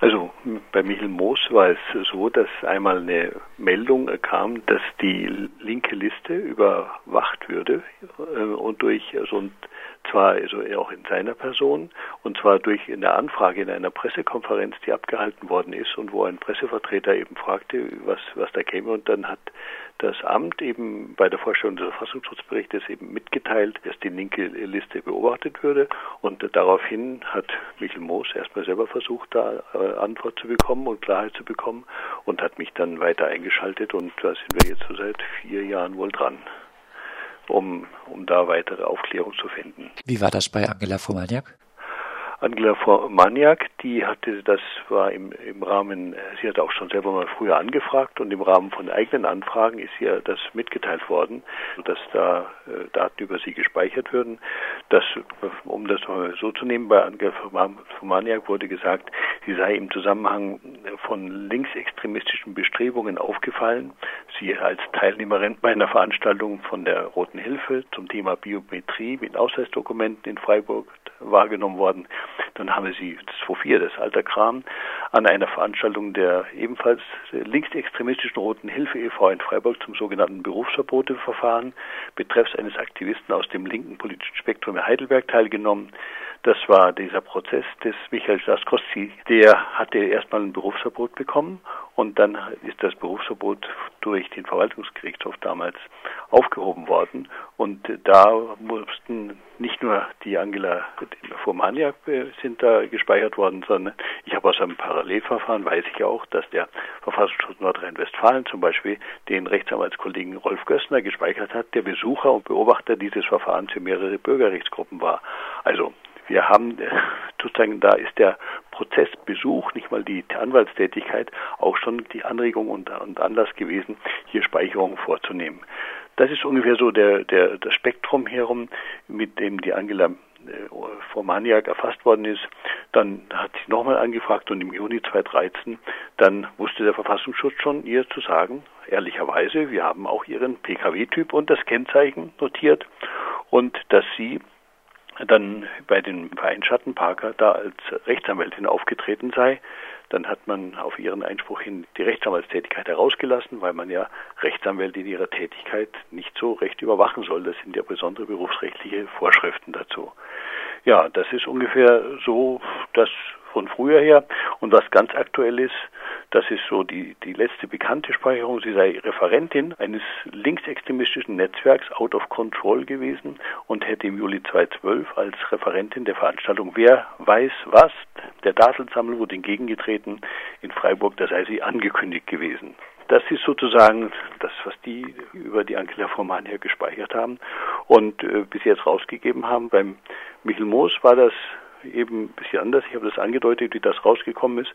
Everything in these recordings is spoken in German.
Also bei Michel Moos war es so, dass einmal eine Meldung kam, dass die linke Liste überwacht würde äh, und durch also und zwar also auch in seiner Person und zwar durch eine Anfrage in einer Pressekonferenz, die abgehalten worden ist und wo ein Pressevertreter eben fragte, was was da käme und dann hat das Amt eben bei der Vorstellung des Verfassungsschutzberichtes eben mitgeteilt, dass die linke Liste beobachtet würde und daraufhin hat Michel Moos erstmal selber versucht, da äh, Antwort zu bekommen und Klarheit zu bekommen und hat mich dann weiter eingeschaltet und da sind wir jetzt so seit vier Jahren wohl dran. Um, um da weitere Aufklärung zu finden. Wie war das bei Angela Fomaniak? Angela Maniak, die hatte, das war im, im Rahmen, sie hat auch schon selber mal früher angefragt und im Rahmen von eigenen Anfragen ist ihr das mitgeteilt worden, dass da äh, Daten über sie gespeichert würden. Das, um das mal so zu nehmen, bei Angela Maniak wurde gesagt, sie sei im Zusammenhang von linksextremistischen Bestrebungen aufgefallen. Sie als Teilnehmerin bei einer Veranstaltung von der Roten Hilfe zum Thema Biometrie mit Ausweisdokumenten in Freiburg wahrgenommen worden. Dann haben wir sie 2004, das alter Kram, an einer Veranstaltung der ebenfalls linksextremistischen Roten Hilfe e.V. in Freiburg zum sogenannten Berufsverboteverfahren betreffs eines Aktivisten aus dem linken politischen Spektrum in Heidelberg teilgenommen. Das war dieser Prozess des Michael Staskowski. Der hatte erstmal ein Berufsverbot bekommen und dann ist das Berufsverbot durch den Verwaltungsgerichtshof damals aufgehoben worden. Und da mussten nicht nur die Angela Formaniak sind da gespeichert worden, sondern ich habe aus einem Parallelverfahren weiß ich auch, dass der Verfassungsschutz Nordrhein-Westfalen zum Beispiel den Rechtsanwaltskollegen Rolf Gössner gespeichert hat, der Besucher und Beobachter dieses Verfahrens für mehrere Bürgerrechtsgruppen war. Also wir haben äh, sozusagen, da ist der Prozessbesuch, nicht mal die Anwaltstätigkeit, auch schon die Anregung und, und Anlass gewesen, hier Speicherungen vorzunehmen. Das ist ungefähr so der, der, das Spektrum herum, mit dem die Angela äh, Formaniak erfasst worden ist. Dann hat sie nochmal angefragt und im Juni 2013, dann wusste der Verfassungsschutz schon ihr zu sagen, ehrlicherweise, wir haben auch ihren PKW-Typ und das Kennzeichen notiert und dass sie dann bei dem Verein Schattenparker da als Rechtsanwältin aufgetreten sei. Dann hat man auf ihren Einspruch hin die Rechtsanwaltstätigkeit herausgelassen, weil man ja Rechtsanwälte in ihrer Tätigkeit nicht so recht überwachen soll. Das sind ja besondere berufsrechtliche Vorschriften dazu. Ja, das ist ungefähr so das von früher her. Und was ganz aktuell ist, das ist so die, die letzte bekannte Speicherung. Sie sei Referentin eines linksextremistischen Netzwerks Out of Control gewesen und hätte im Juli 2012 als Referentin der Veranstaltung Wer weiß was, der Datensammel wurde entgegengetreten in Freiburg, da sei sie angekündigt gewesen. Das ist sozusagen das, was die über die Angela Formania gespeichert haben und äh, bis jetzt rausgegeben haben. Beim Michel Moos war das eben ein bisschen anders. Ich habe das angedeutet, wie das rausgekommen ist.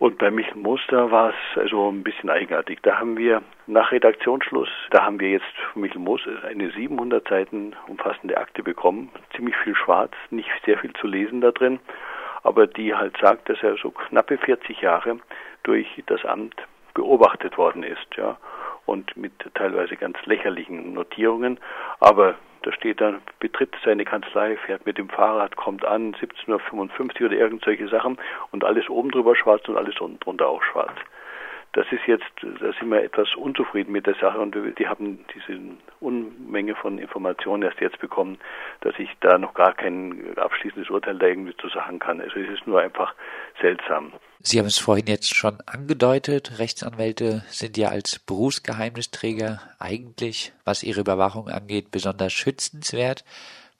Und bei Michel Moster war es also ein bisschen eigenartig. Da haben wir nach Redaktionsschluss, da haben wir jetzt von Michel Moos eine 700 Seiten umfassende Akte bekommen. Ziemlich viel schwarz, nicht sehr viel zu lesen da drin, aber die halt sagt, dass er so knappe 40 Jahre durch das Amt beobachtet worden ist, ja. Und mit teilweise ganz lächerlichen Notierungen. Aber da steht dann, betritt seine Kanzlei, fährt mit dem Fahrrad, kommt an, 1755 oder irgend solche Sachen und alles oben drüber schwarz und alles unten drunter auch schwarz. Das ist jetzt, da sind wir etwas unzufrieden mit der Sache und die haben diese Unmenge von Informationen erst jetzt bekommen, dass ich da noch gar kein abschließendes Urteil da irgendwie zu sagen kann. Also es ist nur einfach seltsam. Sie haben es vorhin jetzt schon angedeutet, Rechtsanwälte sind ja als Berufsgeheimnisträger eigentlich, was ihre Überwachung angeht, besonders schützenswert.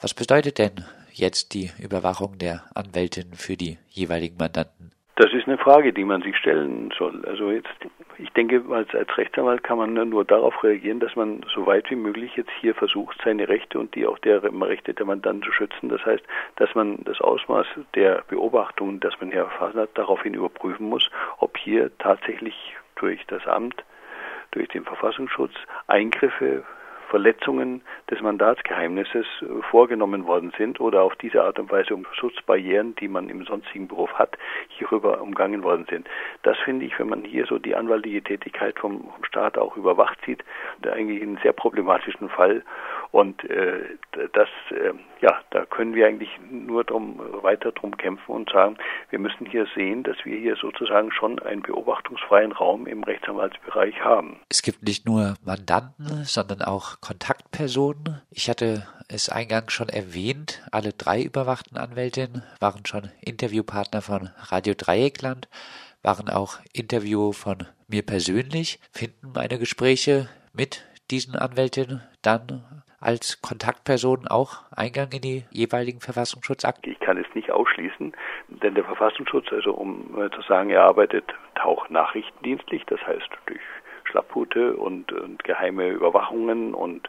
Was bedeutet denn jetzt die Überwachung der Anwältin für die jeweiligen Mandanten? Das ist eine Frage, die man sich stellen soll. Also jetzt, ich denke, als, als Rechtsanwalt kann man nur darauf reagieren, dass man so weit wie möglich jetzt hier versucht, seine Rechte und die auch der Rechte der Mandanten zu schützen. Das heißt, dass man das Ausmaß der Beobachtung, das man hier erfasst hat, daraufhin überprüfen muss, ob hier tatsächlich durch das Amt, durch den Verfassungsschutz Eingriffe Verletzungen des Mandatsgeheimnisses äh, vorgenommen worden sind oder auf diese Art und Weise um Schutzbarrieren, die man im sonstigen Beruf hat, hierüber umgangen worden sind. Das finde ich, wenn man hier so die anwaltliche Tätigkeit vom Staat auch überwacht sieht, eigentlich einen sehr problematischen Fall Und äh, das, äh, ja, da können wir eigentlich nur drum, weiter drum kämpfen und sagen, wir müssen hier sehen, dass wir hier sozusagen schon einen beobachtungsfreien Raum im Rechtsanwaltsbereich haben. Es gibt nicht nur Mandanten, sondern auch Kontaktpersonen. Ich hatte es eingangs schon erwähnt, alle drei überwachten Anwältinnen waren schon Interviewpartner von Radio Dreieckland, waren auch Interview von mir persönlich. Finden meine Gespräche mit diesen Anwältinnen dann als Kontaktperson auch Eingang in die jeweiligen Verfassungsschutzakten? Ich kann es nicht ausschließen, denn der Verfassungsschutz, also um zu sagen, er arbeitet auch nachrichtendienstlich, das heißt durch Schlapphute und, und geheime Überwachungen und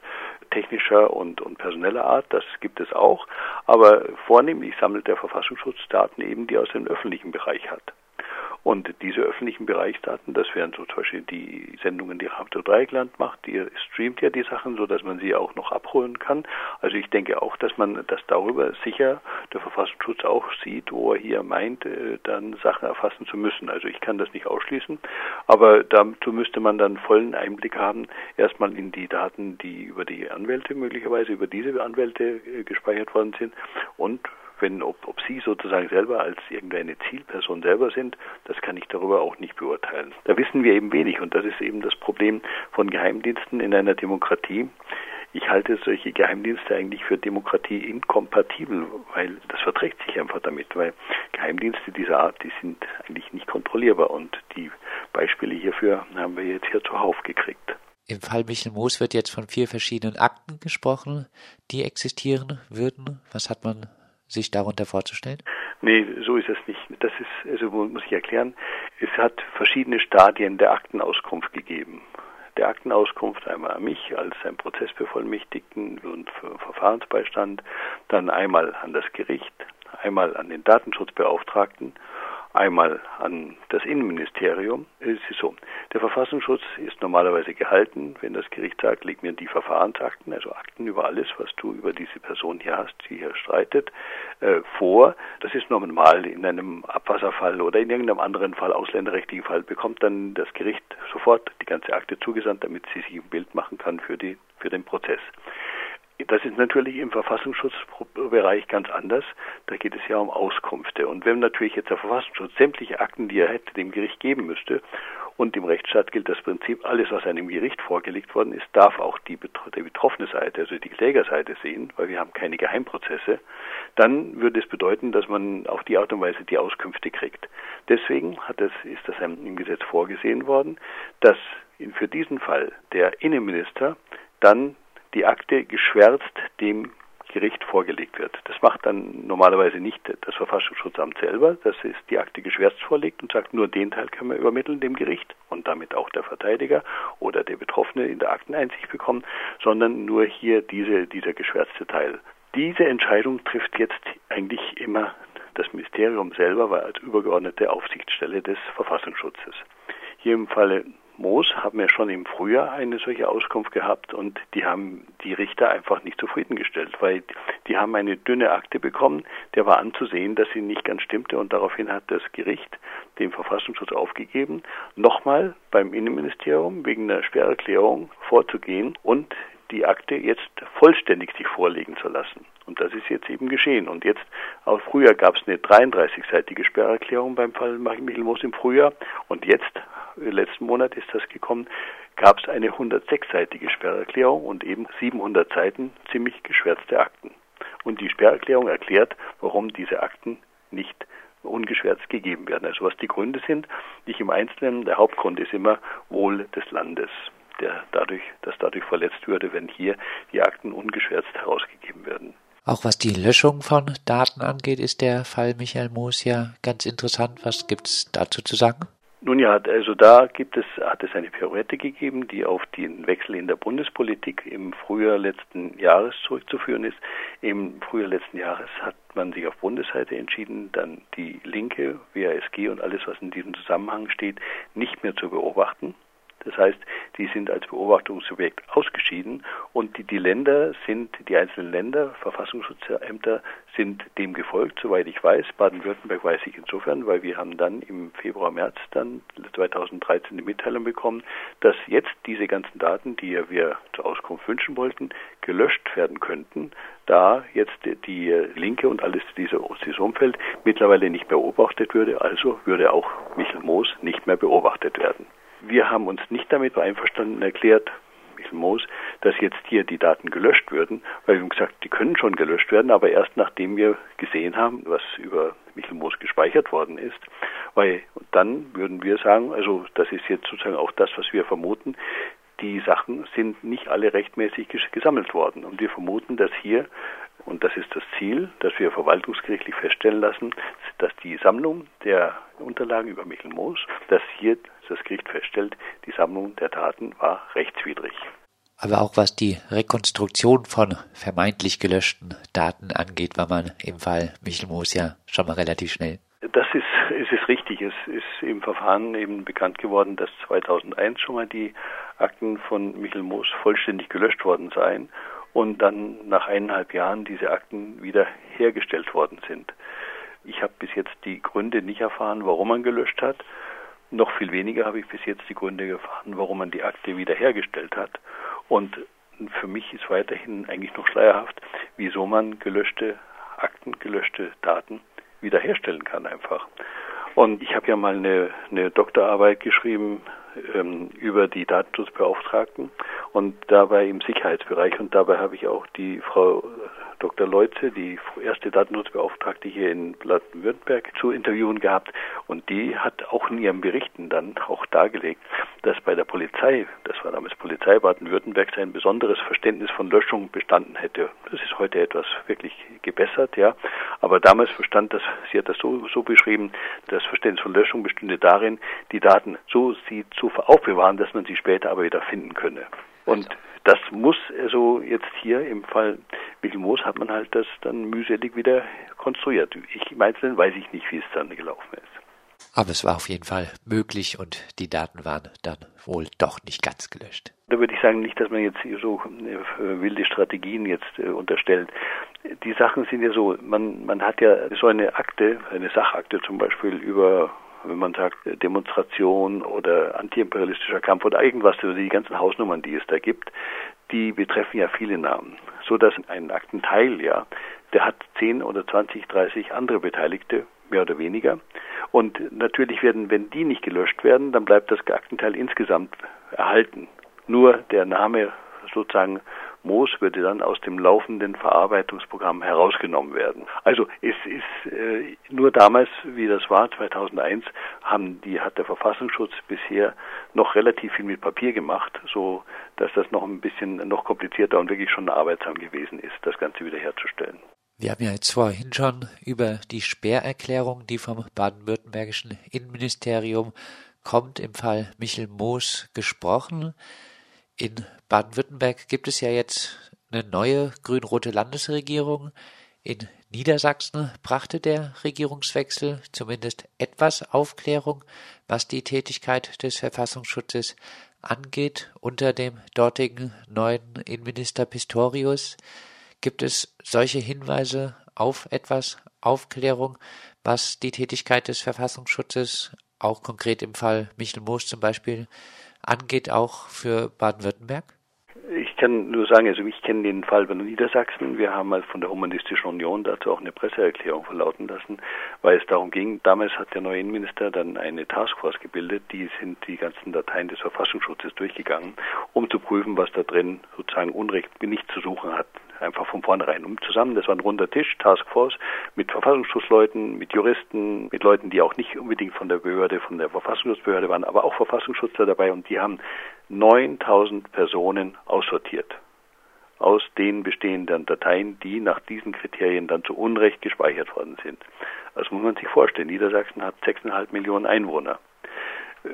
technischer und, und personeller Art, das gibt es auch, aber vornehmlich sammelt der Verfassungsschutz Daten eben, die er aus dem öffentlichen Bereich hat. Und diese öffentlichen Bereichsdaten, das wären so zum Beispiel die Sendungen, die Radio Dreieckland macht, die streamt ja die Sachen, so dass man sie auch noch abholen kann. Also ich denke auch, dass man, dass darüber sicher der Verfassungsschutz auch sieht, wo er hier meint, äh, dann Sachen erfassen zu müssen. Also ich kann das nicht ausschließen, aber dazu müsste man dann vollen Einblick haben, erstmal in die Daten, die über die Anwälte möglicherweise, über diese Anwälte äh, gespeichert worden sind und wenn, ob, ob Sie sozusagen selber als irgendeine Zielperson selber sind, das kann ich darüber auch nicht beurteilen. Da wissen wir eben wenig und das ist eben das Problem von Geheimdiensten in einer Demokratie. Ich halte solche Geheimdienste eigentlich für Demokratie inkompatibel, weil das verträgt sich einfach damit, weil Geheimdienste dieser Art, die sind eigentlich nicht kontrollierbar und die Beispiele hierfür haben wir jetzt hier zuhauf gekriegt. Im Fall Michel Moos wird jetzt von vier verschiedenen Akten gesprochen, die existieren würden. Was hat man sich darunter vorzustellen? Nee, so ist es nicht. Das ist, also muss ich erklären, es hat verschiedene Stadien der Aktenauskunft gegeben. Der Aktenauskunft einmal an mich als ein Prozessbevollmächtigten und Verfahrensbeistand, dann einmal an das Gericht, einmal an den Datenschutzbeauftragten einmal an das Innenministerium. Es ist so, der Verfassungsschutz ist normalerweise gehalten, wenn das Gericht sagt, leg mir die Verfahrensakten, also Akten über alles, was du über diese Person hier hast, die hier streitet, äh, vor. Das ist normal in einem Abwasserfall oder in irgendeinem anderen Fall, ausländerrechtlichen Fall, bekommt dann das Gericht sofort die ganze Akte zugesandt, damit sie sich ein Bild machen kann für, die, für den Prozess. Das ist natürlich im Verfassungsschutzbereich ganz anders. Da geht es ja um Auskünfte. Und wenn natürlich jetzt der Verfassungsschutz sämtliche Akten, die er hätte, dem Gericht geben müsste, und im Rechtsstaat gilt das Prinzip, alles, was einem Gericht vorgelegt worden ist, darf auch die, betroffene Seite, also die Klägerseite sehen, weil wir haben keine Geheimprozesse, dann würde es bedeuten, dass man auf die Art und Weise die Auskünfte kriegt. Deswegen es, ist das im Gesetz vorgesehen worden, dass für diesen Fall der Innenminister dann die Akte geschwärzt dem Gericht vorgelegt wird. Das macht dann normalerweise nicht das Verfassungsschutzamt selber, das ist die Akte geschwärzt vorlegt und sagt, nur den Teil können wir übermitteln dem Gericht und damit auch der Verteidiger oder der Betroffene in der Akteneinsicht bekommen, sondern nur hier diese, dieser geschwärzte Teil. Diese Entscheidung trifft jetzt eigentlich immer das Ministerium selber, weil als übergeordnete Aufsichtsstelle des Verfassungsschutzes. Hier im Falle Moos haben wir schon im Frühjahr eine solche Auskunft gehabt und die haben die Richter einfach nicht zufriedengestellt, weil die haben eine dünne Akte bekommen, der war anzusehen, dass sie nicht ganz stimmte und daraufhin hat das Gericht den Verfassungsschutz aufgegeben, nochmal beim Innenministerium wegen der Sperrerklärung vorzugehen und die Akte jetzt vollständig sich vorlegen zu lassen. Und das ist jetzt eben geschehen. Und jetzt, auch früher gab es eine 33-seitige Sperrerklärung beim Fall Michael Moos im Frühjahr. Und jetzt letzten Monat ist das gekommen, gab es eine 106-seitige Sperrerklärung und eben 700 Seiten ziemlich geschwärzte Akten. Und die Sperrerklärung erklärt, warum diese Akten nicht ungeschwärzt gegeben werden. Also was die Gründe sind, nicht im Einzelnen. Der Hauptgrund ist immer Wohl des Landes, der dadurch, das dadurch verletzt würde, wenn hier die Akten ungeschwärzt herausgegeben werden. Auch was die Löschung von Daten angeht, ist der Fall Michael Moos ja ganz interessant. Was gibt es dazu zu sagen? Nun ja, also da gibt es, hat es eine Pirouette gegeben, die auf den Wechsel in der Bundespolitik im Frühjahr letzten Jahres zurückzuführen ist. Im Frühjahr letzten Jahres hat man sich auf Bundesseite entschieden, dann die Linke, WASG und alles, was in diesem Zusammenhang steht, nicht mehr zu beobachten. Das heißt, die sind als Beobachtungssubjekt ausgeschieden und die, die Länder sind, die einzelnen Länder, Verfassungsschutzämter sind dem gefolgt, soweit ich weiß. Baden-Württemberg weiß ich insofern, weil wir haben dann im Februar, März dann 2013 die Mitteilung bekommen, dass jetzt diese ganzen Daten, die wir zur Auskunft wünschen wollten, gelöscht werden könnten, da jetzt die Linke und alles dieses, dieses Umfeld mittlerweile nicht beobachtet würde, also würde auch Michel Moos nicht mehr beobachtet werden. Wir haben uns nicht damit einverstanden erklärt, Moos, dass jetzt hier die Daten gelöscht würden, weil wir haben gesagt, die können schon gelöscht werden, aber erst nachdem wir gesehen haben, was über Michel Moos gespeichert worden ist, weil dann würden wir sagen, also das ist jetzt sozusagen auch das, was wir vermuten, die Sachen sind nicht alle rechtmäßig gesammelt worden. Und wir vermuten, dass hier, und das ist das Ziel, dass wir verwaltungsgerichtlich feststellen lassen, dass die Sammlung der Unterlagen über Michel Moos, dass hier das Gericht feststellt, die Sammlung der Daten war rechtswidrig. Aber auch was die Rekonstruktion von vermeintlich gelöschten Daten angeht, war man im Fall Michel Moos ja schon mal relativ schnell. Das ist, es ist richtig. Es ist im Verfahren eben bekannt geworden, dass 2001 schon mal die Akten von Michel Moos vollständig gelöscht worden seien und dann nach eineinhalb Jahren diese Akten wieder hergestellt worden sind. Ich habe bis jetzt die Gründe nicht erfahren, warum man gelöscht hat. Noch viel weniger habe ich bis jetzt die Gründe erfahren, warum man die Akte wiederhergestellt hat. Und für mich ist weiterhin eigentlich noch schleierhaft, wieso man gelöschte Akten, gelöschte Daten wiederherstellen kann einfach. Und ich habe ja mal eine, eine Doktorarbeit geschrieben ähm, über die Datenschutzbeauftragten. Und dabei im Sicherheitsbereich und dabei habe ich auch die Frau Dr. Leutze, die erste Datenschutzbeauftragte hier in Baden-Württemberg, zu interviewen gehabt. Und die hat auch in ihren Berichten dann auch dargelegt, dass bei der Polizei, das war damals Polizei Baden-Württemberg, ein besonderes Verständnis von Löschung bestanden hätte. Das ist heute etwas wirklich gebessert, ja. Aber damals verstand das, sie hat das so, so beschrieben, das Verständnis von Löschung bestünde darin, die Daten so sie zu aufbewahren, dass man sie später aber wieder finden könne. Und das muss also jetzt hier im Fall Moos hat man halt das dann mühselig wieder konstruiert. Ich im Einzelnen weiß ich nicht, wie es dann gelaufen ist. Aber es war auf jeden Fall möglich und die Daten waren dann wohl doch nicht ganz gelöscht. Da würde ich sagen, nicht, dass man jetzt so äh, wilde Strategien jetzt äh, unterstellt. Die Sachen sind ja so, man, man hat ja so eine Akte, eine Sachakte zum Beispiel über wenn man sagt Demonstration oder antiimperialistischer Kampf oder irgendwas, also die ganzen Hausnummern, die es da gibt, die betreffen ja viele Namen, so dass ein Aktenteil, ja, der hat 10 oder 20, 30 andere Beteiligte, mehr oder weniger. Und natürlich werden, wenn die nicht gelöscht werden, dann bleibt das Aktenteil insgesamt erhalten. Nur der Name sozusagen Moos würde dann aus dem laufenden Verarbeitungsprogramm herausgenommen werden. Also es ist äh, nur damals, wie das war, 2001, haben die, hat der Verfassungsschutz bisher noch relativ viel mit Papier gemacht, so dass das noch ein bisschen noch komplizierter und wirklich schon arbeitsam gewesen ist, das Ganze wiederherzustellen. Wir haben ja jetzt vorhin schon über die Sperrerklärung, die vom baden-württembergischen Innenministerium kommt, im Fall Michel Moos gesprochen. In Baden-Württemberg gibt es ja jetzt eine neue grün-rote Landesregierung. In Niedersachsen brachte der Regierungswechsel zumindest etwas Aufklärung, was die Tätigkeit des Verfassungsschutzes angeht. Unter dem dortigen neuen Innenminister Pistorius gibt es solche Hinweise auf etwas Aufklärung, was die Tätigkeit des Verfassungsschutzes auch konkret im Fall Michel Moos zum Beispiel angeht, auch für Baden-Württemberg? Ich kann nur sagen, also ich kenne den Fall bei Niedersachsen. Wir haben mal von der Humanistischen Union dazu auch eine Presseerklärung verlauten lassen, weil es darum ging, damals hat der neue Innenminister dann eine Taskforce gebildet, die sind die ganzen Dateien des Verfassungsschutzes durchgegangen, um zu prüfen, was da drin sozusagen Unrecht nicht zu suchen hat einfach von vornherein um zusammen. Das war ein runder Tisch, Taskforce, mit Verfassungsschutzleuten, mit Juristen, mit Leuten, die auch nicht unbedingt von der Behörde, von der Verfassungsschutzbehörde waren, aber auch Verfassungsschutzler dabei und die haben 9000 Personen aussortiert aus den bestehenden Dateien, die nach diesen Kriterien dann zu Unrecht gespeichert worden sind. Das muss man sich vorstellen. Niedersachsen hat 6,5 Millionen Einwohner.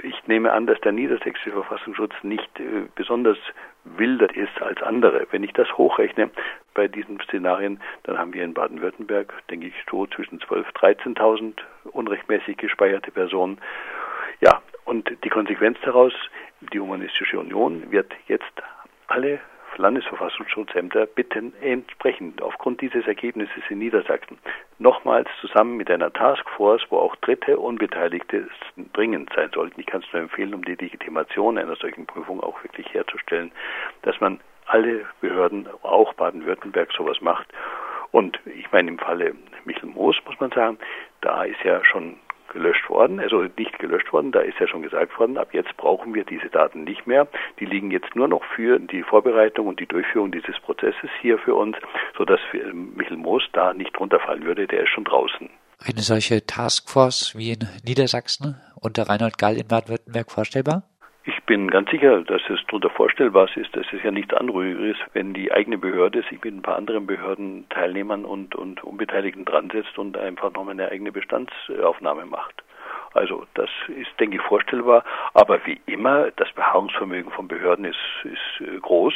Ich nehme an, dass der niedersächsische Verfassungsschutz nicht äh, besonders wilder ist als andere. Wenn ich das hochrechne bei diesen Szenarien, dann haben wir in Baden-Württemberg, denke ich, so zwischen 12.000, 13.000 unrechtmäßig gespeicherte Personen. Ja, und die Konsequenz daraus die Humanistische Union wird jetzt alle Landesverfassungsschutzämter bitten, entsprechend aufgrund dieses Ergebnisses in Niedersachsen nochmals zusammen mit einer Taskforce, wo auch Dritte Unbeteiligte dringend sein sollten. Ich kann es nur empfehlen, um die Legitimation einer solchen Prüfung auch wirklich herzustellen, dass man alle Behörden, auch Baden-Württemberg, sowas macht. Und ich meine, im Falle Michel Moos muss man sagen, da ist ja schon gelöscht worden, also nicht gelöscht worden, da ist ja schon gesagt worden, ab jetzt brauchen wir diese Daten nicht mehr. Die liegen jetzt nur noch für die Vorbereitung und die Durchführung dieses Prozesses hier für uns, sodass Michel Moos da nicht runterfallen würde, der ist schon draußen. Eine solche Taskforce wie in Niedersachsen unter Reinhold Gall in Baden-Württemberg vorstellbar? Bin ganz sicher, dass es darunter vorstellbar ist. dass es ja nichts Anrühriges, wenn die eigene Behörde sich mit ein paar anderen Behörden, Teilnehmern und, und Unbeteiligten dran setzt und einfach nochmal eine eigene Bestandsaufnahme macht. Also das ist, denke ich, vorstellbar. Aber wie immer, das Beharrungsvermögen von Behörden ist, ist äh, groß.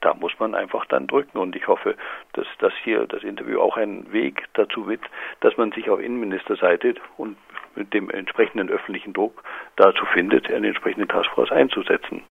Da muss man einfach dann drücken. Und ich hoffe, dass das hier, das Interview auch ein Weg dazu wird, dass man sich auf Innenministerseite und mit dem entsprechenden öffentlichen Druck dazu findet, eine entsprechende Taskforce einzusetzen.